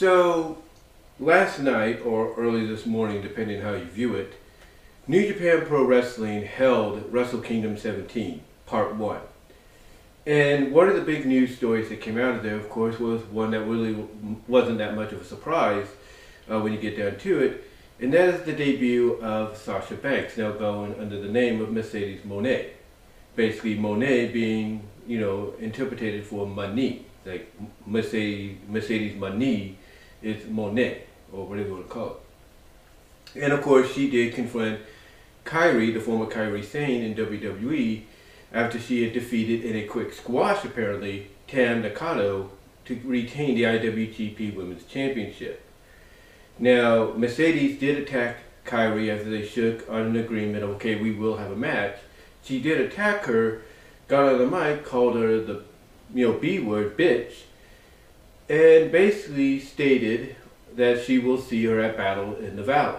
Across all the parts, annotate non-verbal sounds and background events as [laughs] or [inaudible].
So, last night or early this morning, depending how you view it, New Japan Pro Wrestling held Wrestle Kingdom 17, Part 1. And one of the big news stories that came out of there, of course, was one that really wasn't that much of a surprise uh, when you get down to it, and that is the debut of Sasha Banks, now going under the name of Mercedes Moné. Basically, Moné being, you know, interpreted for money, like Mercedes, Mercedes money is Moné, or whatever you want to call it. And of course, she did confront Kairi, the former Kairi Sane in WWE, after she had defeated in a quick squash, apparently, Tam Nakano to retain the IWGP Women's Championship. Now, Mercedes did attack Kairi after they shook on an agreement okay, we will have a match. She did attack her, got on the mic, called her the, you know, B word, bitch, and basically stated that she will see her at Battle in the Valley,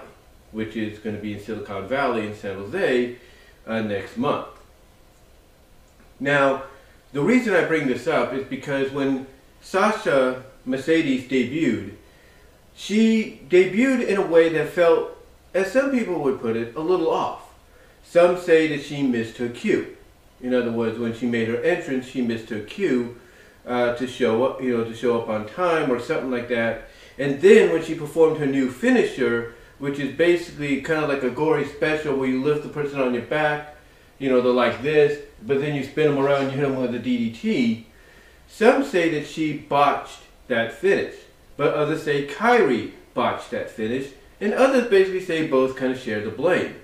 which is going to be in Silicon Valley in San Jose uh, next month. Now, the reason I bring this up is because when Sasha Mercedes debuted, she debuted in a way that felt, as some people would put it, a little off. Some say that she missed her cue. In other words, when she made her entrance, she missed her cue uh, to show up, you know, to show up on time or something like that. And then when she performed her new finisher, which is basically kind of like a gory special where you lift the person on your back, you know, they're like this, but then you spin them around, and you hit them with a DDT. Some say that she botched that finish, but others say Kairi botched that finish, and others basically say both kind of share the blame.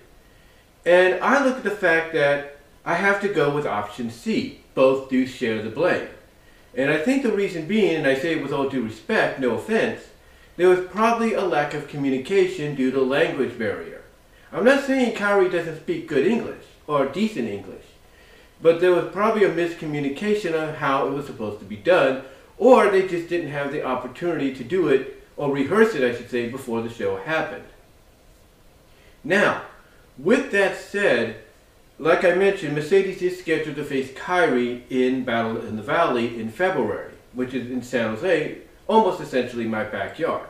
And I look at the fact that I have to go with option C. Both do share the blame. And I think the reason being, and I say it with all due respect, no offense, there was probably a lack of communication due to language barrier. I'm not saying Kairi doesn't speak good English or decent English, but there was probably a miscommunication on how it was supposed to be done, or they just didn't have the opportunity to do it, or rehearse it, I should say, before the show happened. Now, with that said, like I mentioned, Mercedes is scheduled to face Kairi in Battle in the Valley in February, which is in San Jose, almost essentially my backyard.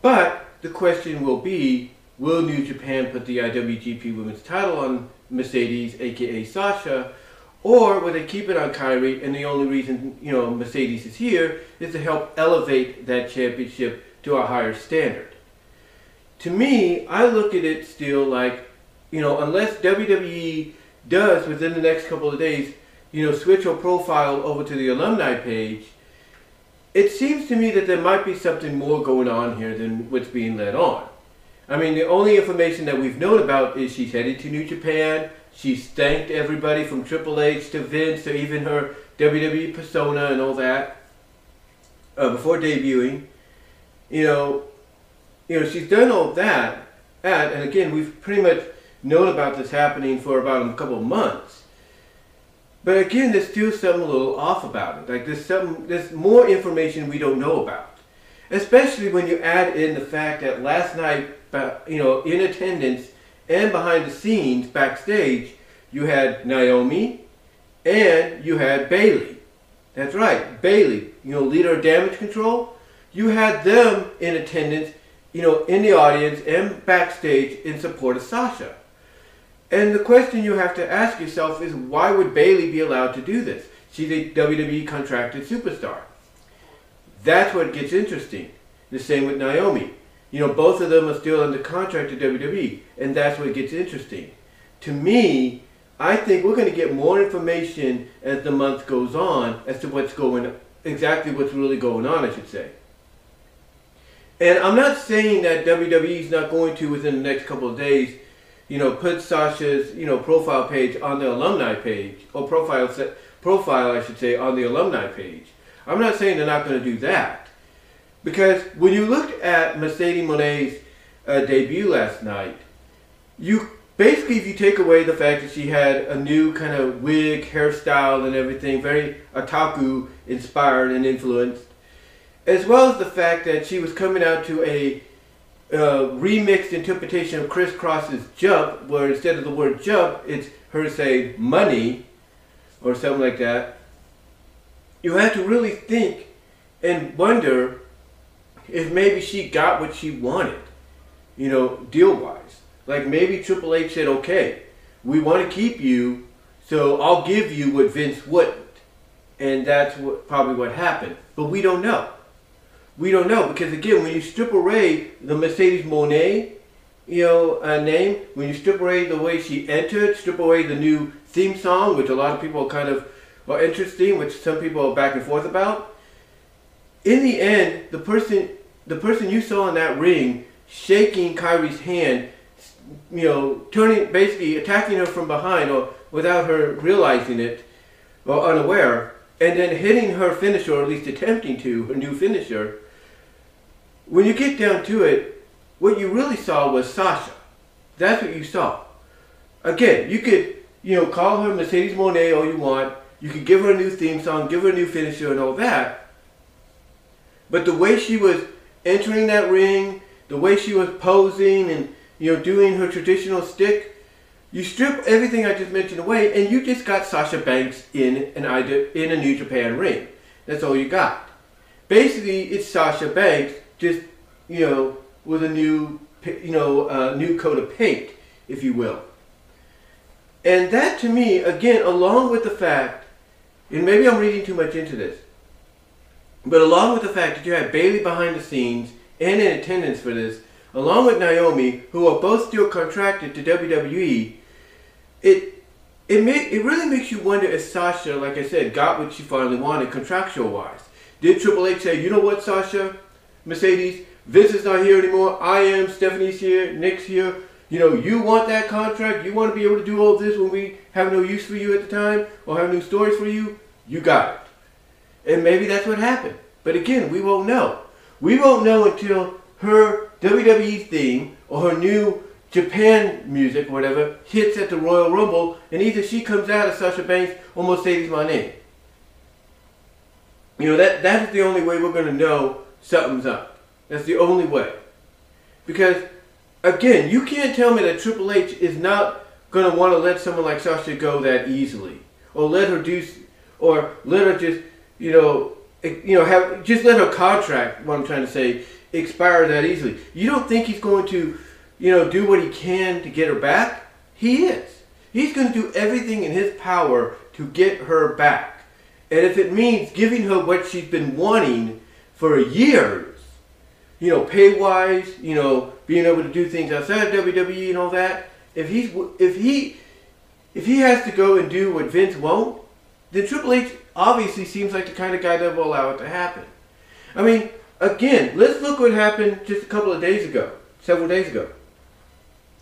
But the question will be, will New Japan put the IWGP Women's title on Mercedes, aka Sasha, or will they keep it on Kairi and the only reason, you know, Mercedes is here is to help elevate that championship to a higher standard? To me, I look at it still like you know, unless WWE does within the next couple of days, you know, switch your profile over to the alumni page, it seems to me that there might be something more going on here than what's being led on. I mean, the only information that we've known about is she's headed to New Japan. She's thanked everybody from Triple H to Vince to even her WWE persona and all that uh, before debuting. You know, you know, she's done all that. And, and again, we've pretty much known about this happening for about a couple of months. But again, there's still something a little off about it. Like there's some, there's more information we don't know about. Especially when you add in the fact that last night, you know, in attendance and behind the scenes, backstage, you had Naomi and you had Bayley. That's right, Bayley, you know, leader of Damage CTRL. You had them in attendance, you know, in the audience and backstage in support of Sasha. And the question you have to ask yourself is why would Bayley be allowed to do this? She's a WWE contracted superstar. That's what gets interesting. The same with Naomi. You know, both of them are still under contract to WWE, and that's what gets interesting. To me, I think we're going to get more information as the month goes on as to what's going exactly what's really going on, I should say. And I'm not saying that WWE is not going to within the next couple of days you know, put Sasha's, you know, profile page on the alumni page, or profile, profile, I should say, on the alumni page. I'm not saying they're not going to do that. Because when you looked at Mercedes Moné's uh, debut last night, you basically, if you take away the fact that she had a new kind of wig, hairstyle, and everything, very otaku inspired and influenced, as well as the fact that she was coming out to a uh, remixed interpretation of Kris Kross's jump, where instead of the word jump, it's her saying money or something like that. You have to really think and wonder if maybe she got what she wanted, you know, deal wise. Like maybe Triple H said, okay, we want to keep you, so I'll give you what Vince wouldn't. And that's what, probably what happened. But we don't know. We don't know because again, when you strip away the Mercedes Moné, you know, uh, name, when you strip away the way she entered, strip away the new theme song, which a lot of people kind of are interesting, which some people are back and forth about. In the end, the person, the person you saw in that ring, shaking Kairi's hand, you know, turning, basically attacking her from behind or without her realizing it or unaware, and then hitting her finisher, or at least attempting to, her new finisher. When you get down to it, what you really saw was Sasha. That's what you saw. Again, you could, you know, call her Mercedes Moné all you want. You could give her a new theme song, give her a new finisher and all that. But the way she was entering that ring, the way she was posing and, you know, doing her traditional stick, you strip everything I just mentioned away, and you just got Sasha Banks in an in a New Japan ring. That's all you got. Basically, it's Sasha Banks just you know with a new you know new coat of paint, if you will. And that to me, again, along with the fact, and maybe I'm reading too much into this, but along with the fact that you had Bayley behind the scenes and in attendance for this, along with Naomi, who are both still contracted to WWE, it it it really makes you wonder if Sasha, like I said, got what she finally wanted contractual wise. Did Triple H say, you know what, Sasha, Mercedes, Vince is not here anymore. I am. Stephanie's here. Nick's here. You know, you want that contract. You want to be able to do all this when we have no use for you at the time or have new stories for you. You got it. And maybe that's what happened. But again, we won't know. We won't know until her WWE theme or her new Japan music, whatever, hits at the Royal Rumble, and either she comes out as Sasha Banks or Mercedes Moné. You know, that that's the only way we're going to know something's up. That's the only way. Because, again, you can't tell me that Triple H is not going to want to let someone like Sasha go that easily. Or let her do, or let her just, you know, you know, have just let her contract, what I'm trying to say, expire that easily. You don't think he's going to you know, do what he can to get her back? He is. He's going to do everything in his power to get her back. And if it means giving her what she's been wanting for years, you know, pay wise, you know, being able to do things outside of WWE and all that, if he's if he if he has to go and do what Vince won't, then Triple H obviously seems like the kind of guy that will allow it to happen. I mean, again, let's look what happened just a couple of days ago, several days ago.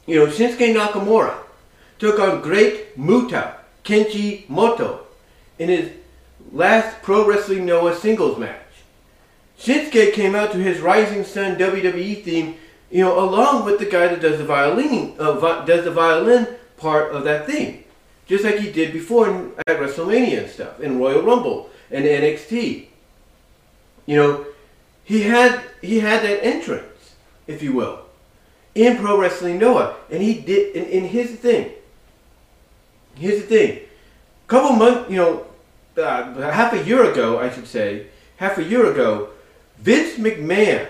You know, Shinsuke Nakamura took on Great Muta Keiji Mutoh in his last Pro Wrestling Noah singles match. Shinsuke came out to his Rising Sun WWE theme, you know, along with the guy that does the violin, uh, does the violin part of that theme, just like he did before in, at WrestleMania and stuff, in Royal Rumble and NXT. You know, he had he had that entrance, if you will in Pro Wrestling Noah. And he did, and, and here's the thing. Here's the thing. A couple months, you know, uh, half a year ago, I should say, half a year ago, Vince McMahon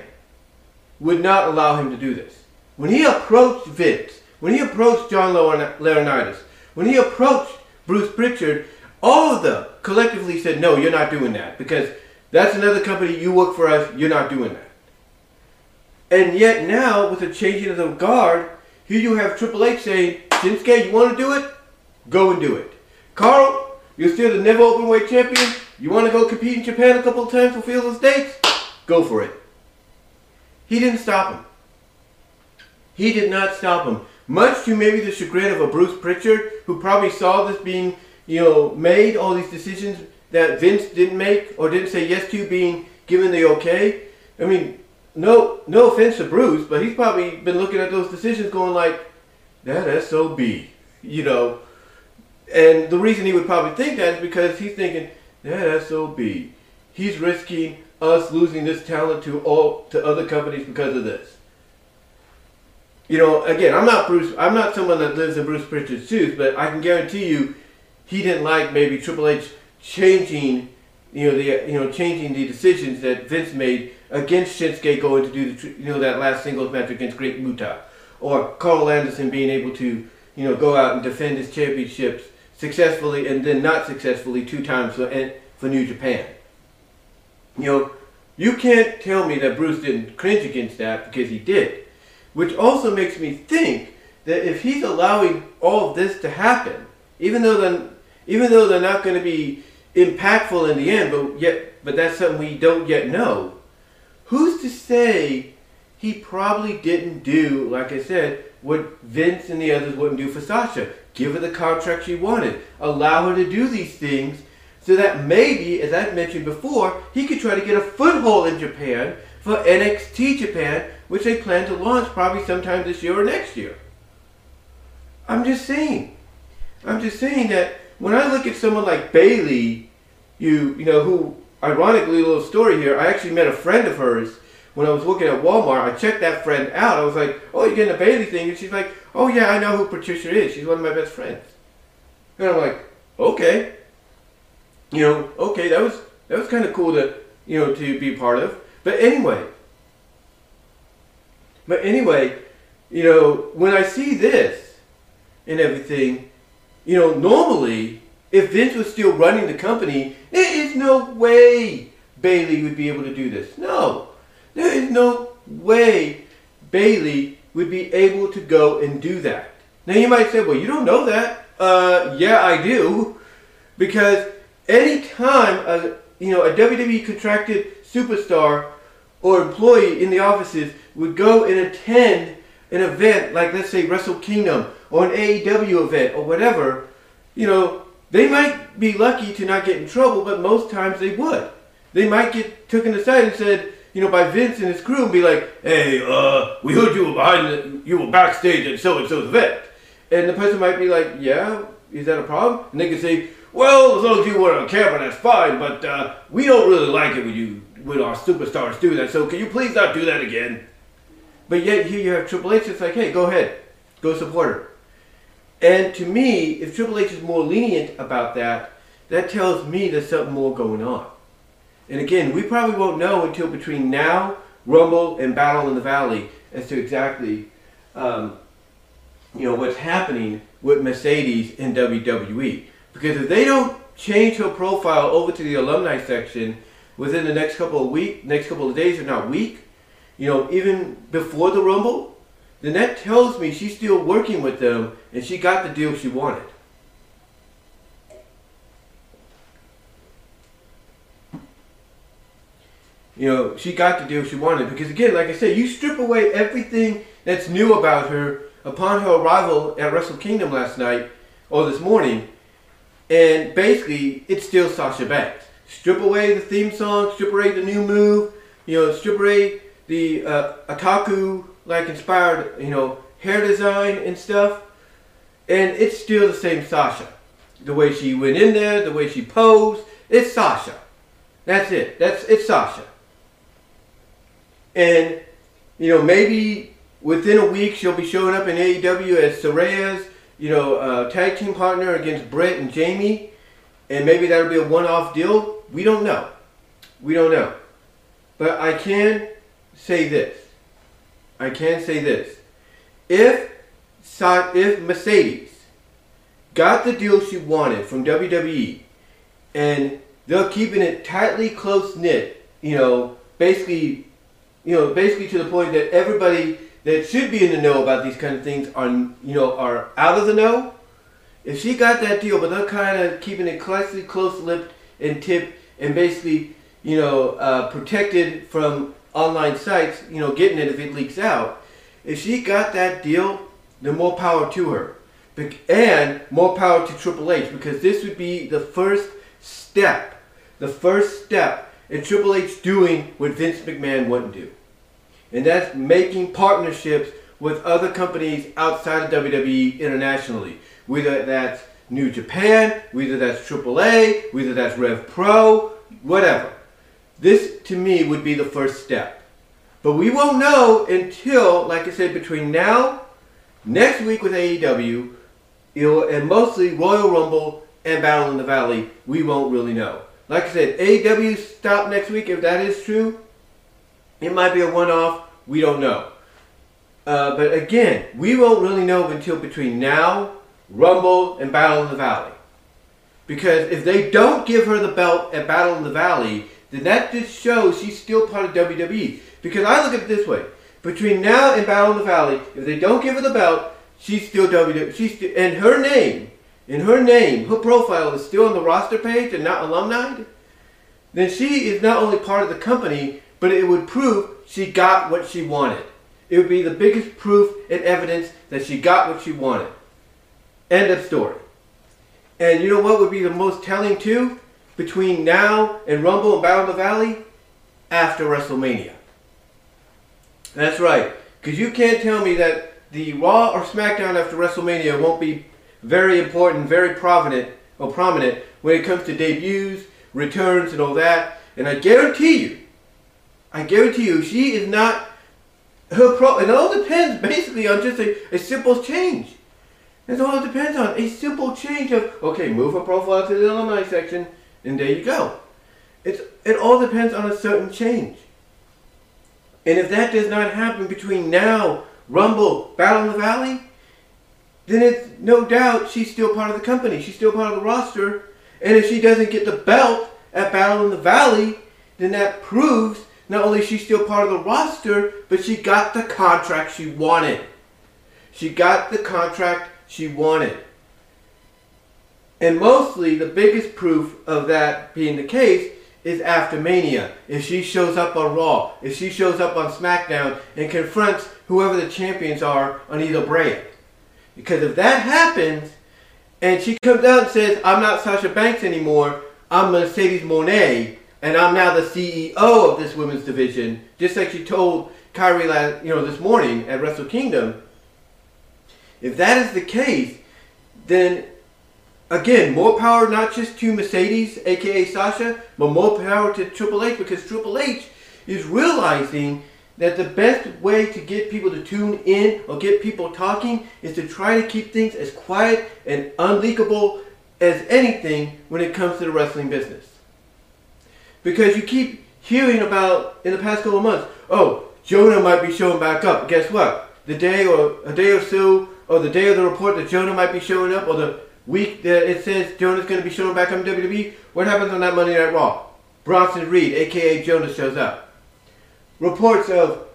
would not allow him to do this. When he approached Vince, when he approached John Laurinaitis, when he approached Bruce Pritchard, all of them collectively said, no, you're not doing that because that's another company, you work for us, you're not doing that. And yet now, with the changing of the guard, here you have Triple H saying, Shinsuke, you want to do it? Go and do it. Karl, you're still the NEVER Openweight champion. You want to go compete in Japan a couple of times for Field of States? Go for it. He didn't stop him. He did not stop him. Much to maybe the chagrin of a Bruce Pritchard, who probably saw this being, you know, made, all these decisions that Vince didn't make or didn't say yes to being given the okay. I mean, no no offense to Bruce, but he's probably been looking at those decisions going like, that SOB, you know. And the reason he would probably think that is because he's thinking, that SOB. He's risking us losing this talent to all to other companies because of this. You know, again, I'm not Bruce. I'm not someone that lives in Bruce Pritchard's shoes, but I can guarantee you, he didn't like maybe Triple H changing you know, the you know changing the decisions that Vince made against Shinsuke going to do the you know that last singles match against Great Muta, or Karl Anderson being able to you know go out and defend his championships successfully and then not successfully two times for for New Japan. You know, you can't tell me that Bruce didn't cringe against that because he did, which also makes me think that if he's allowing all this to happen, even though then even though they're not going to be impactful in the end, but yet, but that's something we don't yet know. Who's to say he probably didn't do, like I said, what Vince and the others wouldn't do for Sasha? Give her the contract she wanted, allow her to do these things, so that maybe, as I've mentioned before, he could try to get a foothold in Japan for NXT Japan, which they plan to launch probably sometime this year or next year. I'm just saying. I'm just saying that when I look at someone like Bayley, you you know who ironically a little story here. I actually met a friend of hers when I was working at Walmart. I checked that friend out. I was like, "Oh, you're getting a Bayley thing?" And she's like, "Oh yeah, I know who Patricia is. She's one of my best friends." And I'm like, "Okay." You know, okay, that was that was kind of cool to you know to be part of. But anyway, but anyway, you know, when I see this and everything, you know, normally, if Vince was still running the company, there is no way Bayley would be able to do this. No. There is no way Bayley would be able to go and do that. Now you might say, well, you don't know that. Uh, yeah, I do. Because anytime a, you know, a WWE contracted superstar or employee in the offices would go and attend an event like, let's say, Wrestle Kingdom or an AEW event or whatever, you know, they might be lucky to not get in trouble, but most times they would. They might get taken aside and said, you know, by Vince and his crew and be like, hey, uh, we heard you were behind, the, you were backstage at so and so's event. And the person might be like, yeah, is that a problem? And they could say, well, as long as you weren't on camera, that's fine, but uh, we don't really like it when you when our superstars do that. So can you please not do that again? But yet here you have Triple H. It's like, hey, go ahead, go support her. And to me, if Triple H is more lenient about that, that tells me there's something more going on. And again, we probably won't know until between now, Rumble, and Battle in the Valley as to exactly, um, you know, what's happening with Mercedes in WWE. Because if they don't change her profile over to the alumni section within the next couple of weeks, next couple of days, if not week, you know, even before the Rumble, then that tells me she's still working with them and she got the deal she wanted. You know, she got the deal she wanted because again, like I said, you strip away everything that's new about her upon her arrival at Wrestle Kingdom last night or this morning, and basically it's still Sasha Banks. Strip away the theme song, strip away the new move, you know, strip away the uh, otaku like inspired, you know, hair design and stuff. And it's still the same Sasha. The way she went in there, the way she posed, it's Sasha. That's it. That's it's Sasha. And you know, maybe within a week she'll be showing up in AEW as Saraya's, you know, uh, tag team partner against Britt and Jamie, and maybe that'll be a one-off deal. We don't know. We don't know. But I can say this. I can say this. If if Mercedes got the deal she wanted from WWE and they're keeping it tightly close knit, you know, basically, you know, basically to the point that everybody that should be in the know about these kind of things are, you know, are out of the know. If she got that deal, but they're kind of keeping it closely close-lipped and tipped and basically, you know, uh, protected from online sites, you know, getting it if it leaks out. If she got that deal, then more power to her. And more power to Triple H because this would be the first step, the first step in Triple H doing what Vince McMahon wouldn't do. And that's making partnerships with other companies outside of WWE internationally. Whether that's New Japan, whether that's AAA, whether that's Rev Pro, whatever. This, to me, would be the first step. But we won't know until, like I said, between now, next week with AEW, and mostly Royal Rumble and Battle in the Valley, we won't really know. Like I said, AEW stop next week. If that is true, it might be a one-off. We don't know. Uh, but again, we won't really know until between now, Rumble, and Battle in the Valley. Because if they don't give her the belt at Battle in the Valley, then that just shows she's still part of WWE. Because I look at it this way: between now and Battle in the Valley, if they don't give her the belt, she's still WWE. She's and her name, in her name, her profile is still on the roster page and not alumni. Then she is not only part of the company, but it would prove she got what she wanted. It would be the biggest proof and evidence that she got what she wanted. End of story. And you know what would be the most telling too? Between now and Rumble and Battle in the Valley? After WrestleMania. That's right. Because you can't tell me that the Raw or SmackDown after WrestleMania won't be very important, very prominent, or prominent when it comes to debuts, returns, and all that. And I guarantee you, I guarantee you, she is not her pro. It all depends basically on just a, a simple change. That's all it depends on. A simple change of okay, move her profile to the alumni section, and there you go. It's it all depends on a certain change. And if that does not happen between now, Rumble, Battle in the Valley, then it's no doubt she's still part of the company. She's still part of the roster. And if she doesn't get the belt at Battle in the Valley, then that proves not only she's still part of the roster, but she got the contract she wanted. She got the contract she wanted. And mostly the biggest proof of that being the case is after Mania. If she shows up on Raw, if she shows up on SmackDown and confronts whoever the champions are on either brand. Because if that happens, and she comes out and says, I'm not Sasha Banks anymore, I'm Mercedes Moné, and I'm now the CEO of this women's division, just like she told Kairi last, you know, this morning at Wrestle Kingdom. If that is the case, then again, more power not just to Mercedes, aka Sasha, but more power to Triple H because Triple H is realizing that the best way to get people to tune in or get people talking is to try to keep things as quiet and unleakable as anything when it comes to the wrestling business. Because you keep hearing about in the past couple of months, oh, Jonah might be showing back up. Guess what? The day or a day or so, or the day of the report that Jonah might be showing up, or the week that it says Jonah's going to be showing back on WWE, what happens on that Monday Night Raw? Bronson Reed, aka Jonah, shows up. Reports of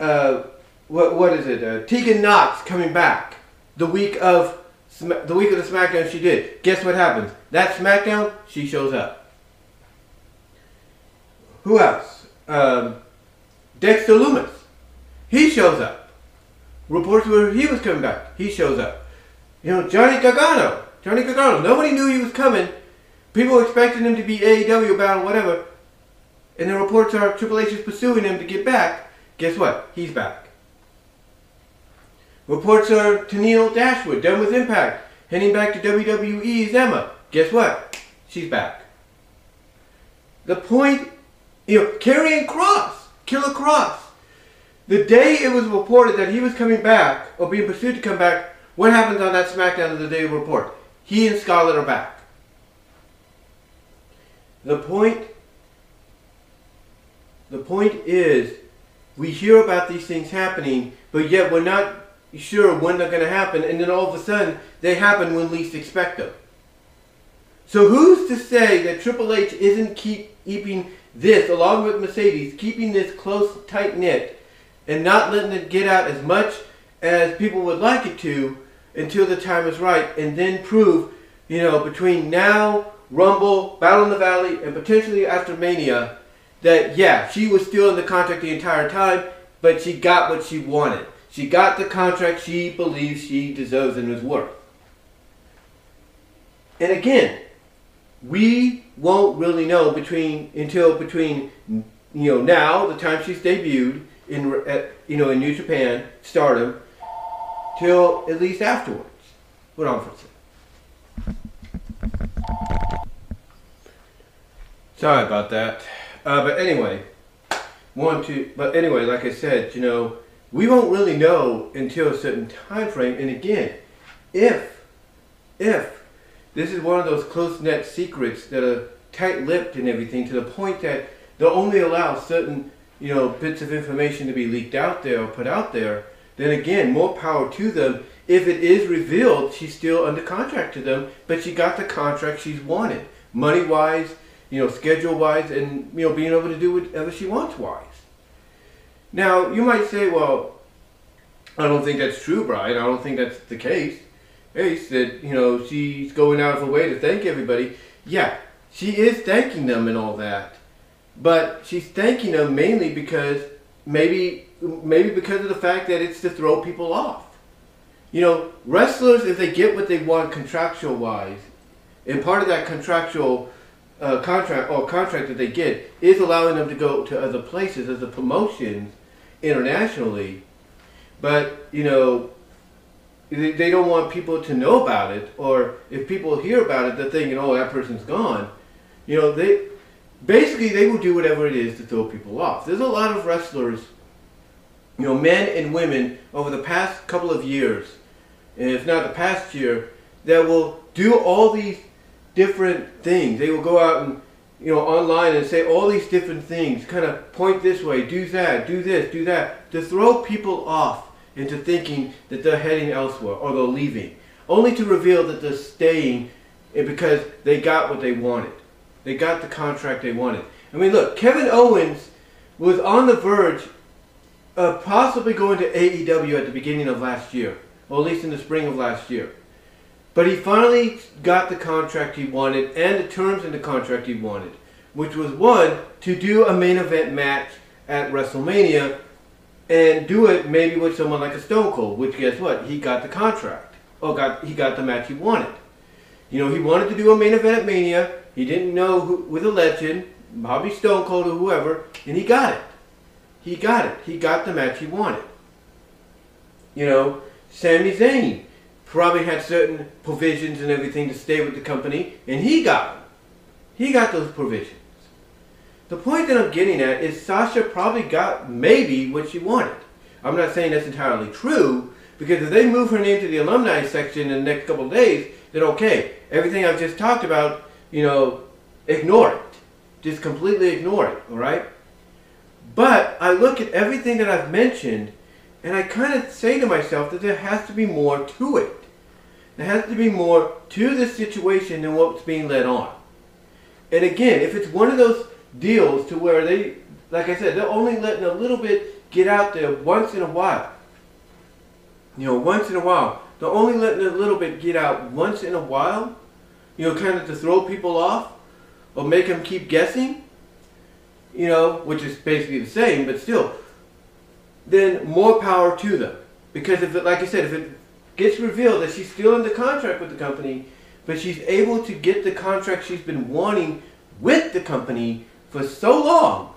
uh, what what is it? Uh, Tegan Nox coming back the week of the week of the SmackDown she did. Guess what happens? That SmackDown she shows up. Who else? Um, Dexter Lumis. He shows up. Reports where he was coming back. He shows up. You know, Johnny Gargano. Johnny Gargano. Nobody knew he was coming. People expected him to be AEW bound, whatever. And the reports are Triple H is pursuing him to get back. Guess what? He's back. Reports are Tennille Dashwood, done with Impact, heading back to WWE's Emma. Guess what? She's back. The point, you know, Karrion Kross, Killer Kross. The day it was reported that he was coming back, or being pursued to come back, what happens on that SmackDown of the day report? He and Scarlett are back. The point, the point is, we hear about these things happening, but yet we're not sure when they're going to happen, and then all of a sudden they happen when least expect them. So who's to say that Triple H isn't keep, keeping this, along with Mercedes, keeping this close, tight knit, and not letting it get out as much as people would like it to until the time is right, and then prove, you know, between now, Rumble, Battle in the Valley, and potentially after Mania, that yeah, she was still in the contract the entire time, but she got what she wanted. She got the contract she believes she deserves and is worth. And again, we won't really know between until between you know now the time she's debuted in at, you know in New Japan Stardom till at least afterwards. Hold on for a. Sorry about that. Uh, but anyway, one, two, but anyway, like I said, you know, we won't really know until a certain time frame. And again, if, if this is one of those close net secrets that are tight-lipped and everything to the point that they'll only allow certain, you know, bits of information to be leaked out there or put out there, then again, more power to them. If it is revealed, she's still under contract to them, but she got the contract she's wanted, money-wise, you know, schedule-wise, and you know, being able to do whatever she wants wise. Now, you might say, well, I don't think that's true, Brian. I don't think that's the case. Ace that you know she's going out of her way to thank everybody. Yeah, she is thanking them and all that, but she's thanking them mainly because maybe maybe because of the fact that it's to throw people off. You know, wrestlers if they get what they want contractual wise, and part of that contractual uh, contract or contract that they get is allowing them to go to other places as a promotion internationally. But you know, they, they don't want people to know about it, or if people hear about it, they're thinking, "Oh, that person's gone." You know, they basically they will do whatever it is to throw people off. There's a lot of wrestlers, you know, men and women over the past couple of years, and if not the past year, that will do all these different things. They will go out and you know online and say all these different things, kind of point this way, do that, do this, do that, to throw people off into thinking that they're heading elsewhere or they're leaving, only to reveal that they're staying because they got what they wanted. They got the contract they wanted. I mean, look, Kevin Owens was on the verge of possibly going to AEW at the beginning of last year, or at least in the spring of last year. But he finally got the contract he wanted and the terms in the contract he wanted, which was one, to do a main event match at WrestleMania and do it maybe with someone like a Stone Cold, which guess what? He got the contract. Oh, got he got the match he wanted. You know, he wanted to do a main event at Mania. He didn't know who, with a legend, Bobby Stone Cold or whoever, and he got it. He got it. He got the match he wanted. You know, Sami Zayn probably had certain provisions and everything to stay with the company, and he got them. He got those provisions. The point that I'm getting at is Sasha probably got maybe what she wanted. I'm not saying that's entirely true, because if they move her name to the alumni section in the next couple of days, then okay, everything I've just talked about, you know, ignore it. Just completely ignore it, alright? But I look at everything that I've mentioned, and I kind of say to myself that there has to be more to it. There has to be more to this situation than what's being led on. And again, if it's one of those deals to where they, like I said, they're only letting a little bit get out there once in a while. You know, once in a while. They're only letting a little bit get out once in a while. You know, kind of to throw people off or make them keep guessing. You know, which is basically the same, but still. Then more power to them. Because if it, like I said, if it gets revealed that she's still in the contract with the company, but she's able to get the contract she's been wanting with the company for so long,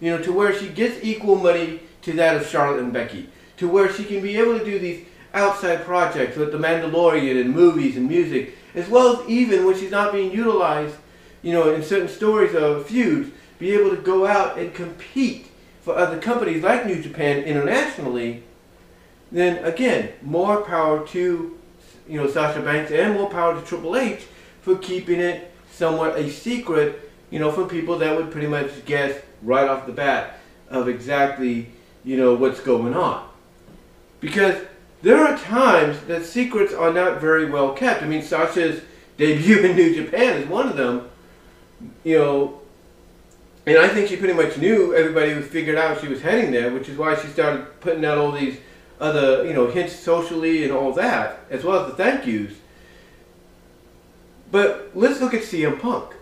you know, to where she gets equal money to that of Charlotte and Becky, to where she can be able to do these outside projects with The Mandalorian and movies and music, as well as even when she's not being utilized, you know, in certain stories of feuds, be able to go out and compete for other companies like New Japan internationally, then again, more power to you know Sasha Banks and more power to Triple H for keeping it somewhat a secret, you know, from people that would pretty much guess right off the bat of exactly, you know, what's going on. Because there are times that secrets are not very well kept. I mean, Sasha's [laughs] debut in New Japan is one of them, you know, and I think she pretty much knew everybody figured out she was heading there, which is why she started putting out all these other, you know, hints socially and all that, as well as the thank yous. But let's look at CM Punk.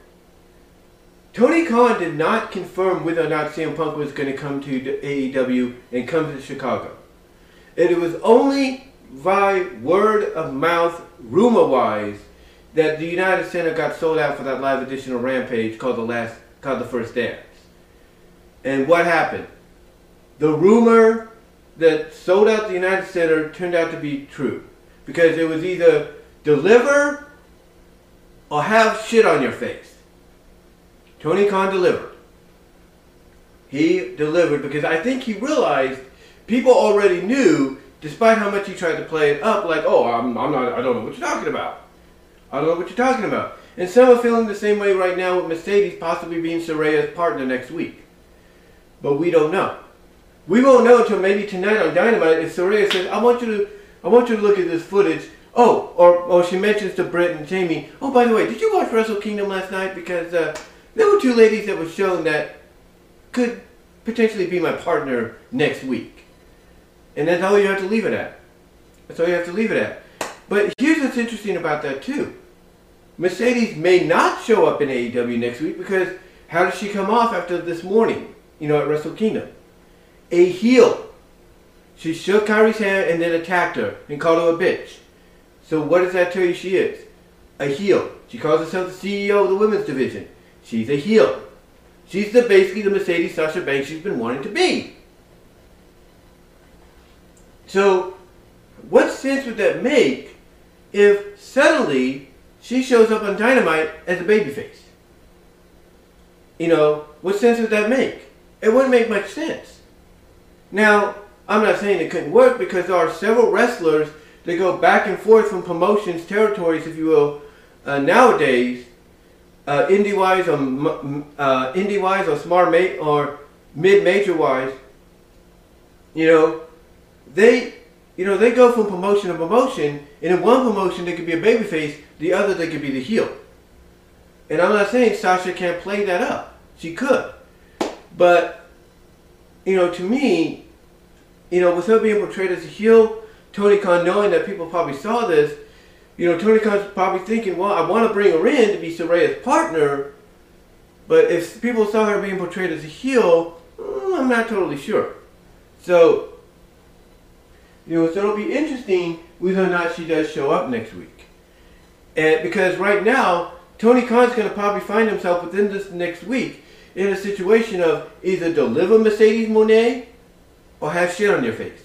Tony Khan did not confirm whether or not CM Punk was going to come to AEW and come to Chicago. And it was only by word of mouth, rumor wise, that the United Center got sold out for that live edition of Rampage called the last, called the First Dance. And what happened? The rumor that sold out the United Center turned out to be true because it was either deliver or have shit on your face. Tony Khan delivered. He delivered because I think he realized people already knew, despite how much he tried to play it up, like, oh, I'm, I'm not, I don't know what you're talking about. I don't know what you're talking about. And some are feeling the same way right now with Mercedes possibly being Saraya's partner next week. But we don't know. We won't know until maybe tonight on Dynamite if Saraya says, I want you to I want you to look at this footage. Oh, or, or she mentions to Britt and Jamie, oh, by the way, did you watch Wrestle Kingdom last night? Because uh, there were two ladies that were shown that could potentially be my partner next week. And that's all you have to leave it at. That's all you have to leave it at. But here's what's interesting about that too. Mercedes may not show up in AEW next week because how does she come off after this morning, you know, at Wrestle Kingdom? A heel. She shook Kairi's hand and then attacked her and called her a bitch. So what does that tell you she is? A heel. She calls herself the CEO of the women's division. She's a heel. She's the basically the Mercedes Sasha Banks she's been wanting to be. So, what sense would that make if suddenly she shows up on Dynamite as a babyface? You know, what sense would that make? It wouldn't make much sense. Now, I'm not saying it couldn't work because there are several wrestlers that go back and forth from promotions, territories, if you will, uh, nowadays uh, indie wise or uh, indie wise or smart mate or mid major wise, you know, they you know they go from promotion to promotion, and in one promotion they could be a babyface, the other they could be the heel. And I'm not saying Sasha can't play that up. She could, but you know, to me, you know, with her being portrayed as a heel, Tony Khan knowing that people probably saw this you know, Tony Khan's probably thinking, well, I want to bring her in to be Saraya's partner, but if people saw her being portrayed as a heel, mm, I'm not totally sure. So, you know, so it'll be interesting whether or not she does show up next week. And because right now, Tony Khan's going to probably find himself within this next week in a situation of either deliver Mercedes Moné or have shit on your face.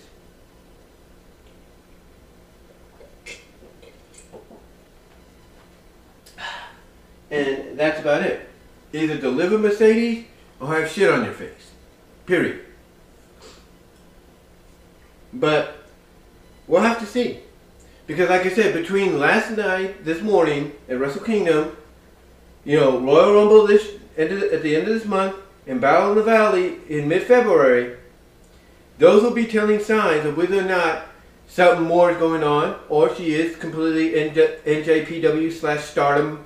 And that's about it. Either deliver Mercedes or have shit on your face. Period. But we'll have to see. Because like I said, between last night, this morning at Wrestle Kingdom, you know, Royal Rumble this at the end of this month, and Battle in the Valley in mid-February, those will be telling signs of whether or not something more is going on, or she is completely NJPW slash Stardom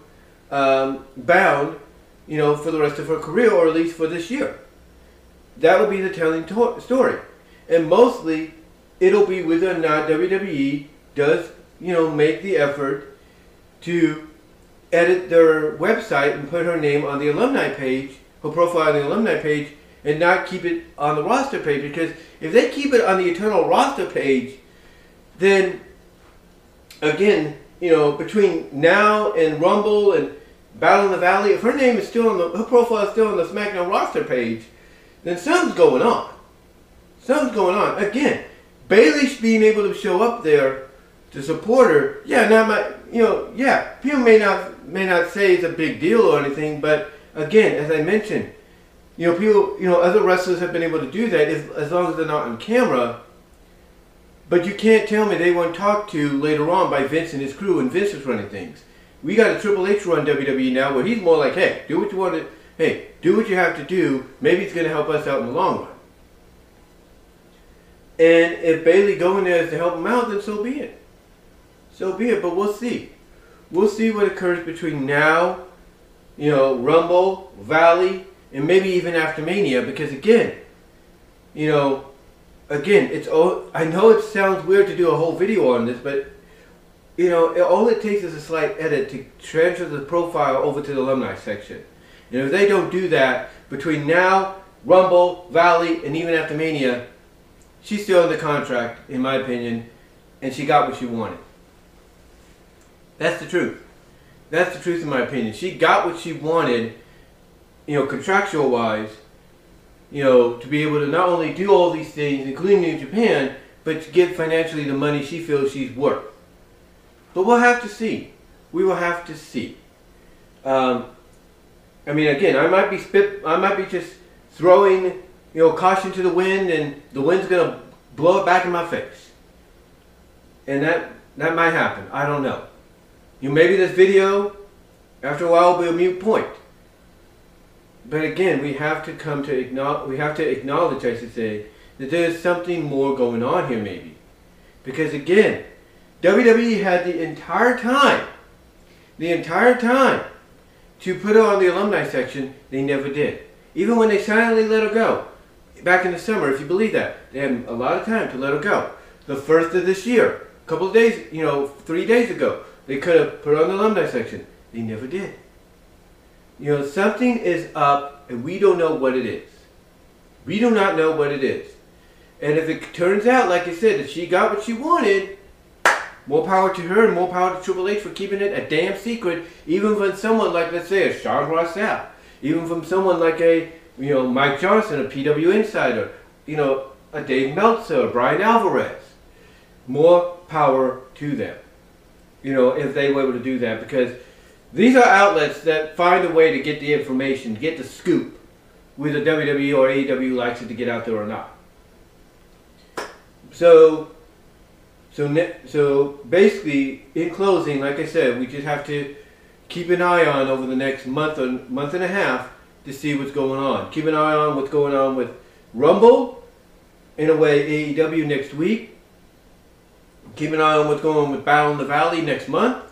um, bound, you know, for the rest of her career, or at least for this year. That will be the telling to- story, and mostly it'll be whether or not WWE does, you know, make the effort to edit their website and put her name on the alumni page, her profile on the alumni page, and not keep it on the roster page. Because if they keep it on the eternal roster page, then again, you know, between now and Rumble and Battle in the Valley, if her name is still on the, her profile is still on the SmackDown roster page, then something's going on. Something's going on. Again, Bayley being able to show up there to support her, yeah, not my, you know, yeah, people may not may not say it's a big deal or anything, but again, as I mentioned, you know, people, you know, other wrestlers have been able to do that if, as long as they're not on camera. But you can't tell me they weren't talked to later on by Vince and his crew, and Vince was running things. We got a Triple H run WWE now where he's more like, hey, do what you want to, hey, do what you have to do. Maybe it's going to help us out in the long run. And if Bayley going there is to help him out, then so be it. So be it. But we'll see. We'll see what occurs between now, you know, Rumble, Valley, and maybe even after Mania. Because again, you know, again, it's all. I know it sounds weird to do a whole video on this, but you know, all it takes is a slight edit to transfer the profile over to the alumni section. And if they don't do that, between now, Rumble, Valley, and even after Mania, she's still the contract, in my opinion, and she got what she wanted. That's the truth. That's the truth in my opinion. She got what she wanted, you know, contractual wise, you know, to be able to not only do all these things, including New Japan, but to get financially the money she feels she's worth. But we'll have to see. We will have to see. Um, I mean, again, I might be spit. I might be just throwing, you know, caution to the wind, and the wind's gonna blow it back in my face. And that that might happen. I don't know. You maybe this video, After a while, it'll be a mute point. But again, we have to come to acknowledge, we have to acknowledge, I should say, that there's something more going on here maybe. Because again, WWE had the entire time, the entire time, to put her on the alumni section, they never did. Even when they silently let her go, back in the summer, if you believe that, they had a lot of time to let her go. The first of this year, a couple of days, you know, three days ago, they could have put on the alumni section. They never did. You know, something is up and we don't know what it is. We do not know what it is. And if it turns out, like I said, that she got what she wanted, more power to her and more power to Triple H for keeping it a damn secret, even from someone like, let's say, a Sean Ross Sapp, even from someone like a, you know, Mike Johnson, a PW Insider, you know, a Dave Meltzer, Bryan Alvarez. More power to them, you know, if they were able to do that, because these are outlets that find a way to get the information, get the scoop, whether WWE or AEW likes it to get out there or not. So, so, so basically, in closing, like I said, we just have to keep an eye on over the next month or month and a half to see what's going on. Keep an eye on what's going on with Rumble, in a way, AEW next week. Keep an eye on what's going on with Battle in the Valley next month.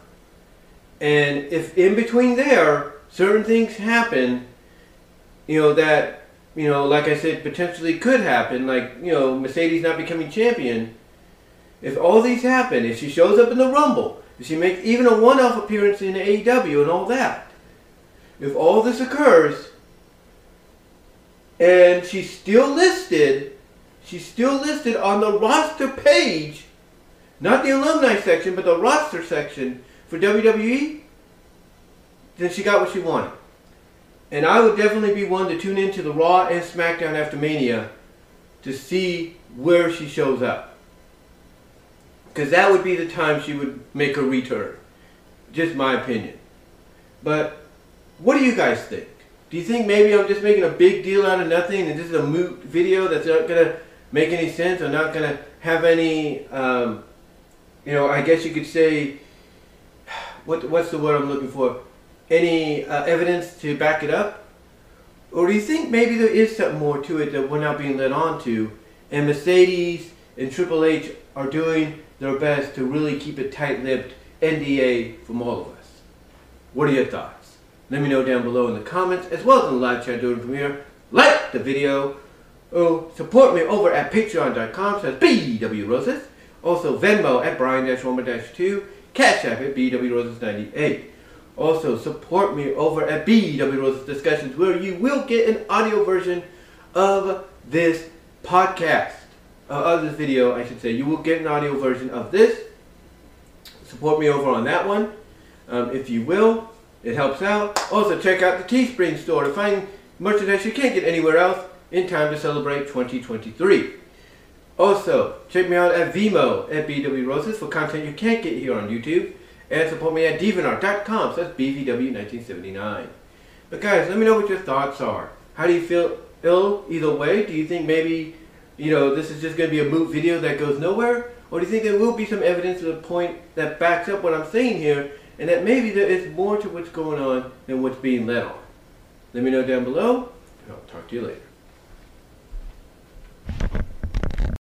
And if in between there, certain things happen, you know, that, you know, like I said, potentially could happen, like, you know, Mercedes not becoming champion. If all these happen, if she shows up in the Rumble, if she makes even a one off appearance in AEW and all that, if all this occurs, and she's still listed, she's still listed on the roster page, not the alumni section, but the roster section for WWE, then she got what she wanted. And I would definitely be one to tune into the Raw and SmackDown after Mania to see where she shows up. Because that would be the time she would make a return. Just my opinion. But what do you guys think? Do you think maybe I'm just making a big deal out of nothing and this is a moot video that's not going to make any sense or not going to have any, um, you know, I guess you could say, what, what's the word I'm looking for? Any uh, evidence to back it up? Or do you think maybe there is something more to it that we're not being led on to, and Mercedes and Triple H are doing their best to really keep it tight-lipped NDA from all of us? What are your thoughts? Let me know down below in the comments, as well as in the live chat doing from here. Like the video. Oh, support me over at patreon.com slash bwroses. Also Venmo at Brian-Roman-2. Cash App at bwroses98. Also, support me over at BW Roses Discussions, where you will get an audio version of this podcast, uh, of this video, I should say. You will get an audio version of this. Support me over on that one, um, if you will. It helps out. Also, check out the Teespring store to find merchandise you can't get anywhere else in time to celebrate 2023. Also, check me out at Vimeo at BW Roses for content you can't get here on YouTube and support me at Deviantart.com slash BVW1979. But guys, let me know what your thoughts are. How do you feel ill either way? Do you think maybe, you know, this is just going to be a moot video that goes nowhere? Or do you think there will be some evidence to the point that backs up what I'm saying here and that maybe there is more to what's going on than what's being led on? Let me know down below, and I'll talk to you later.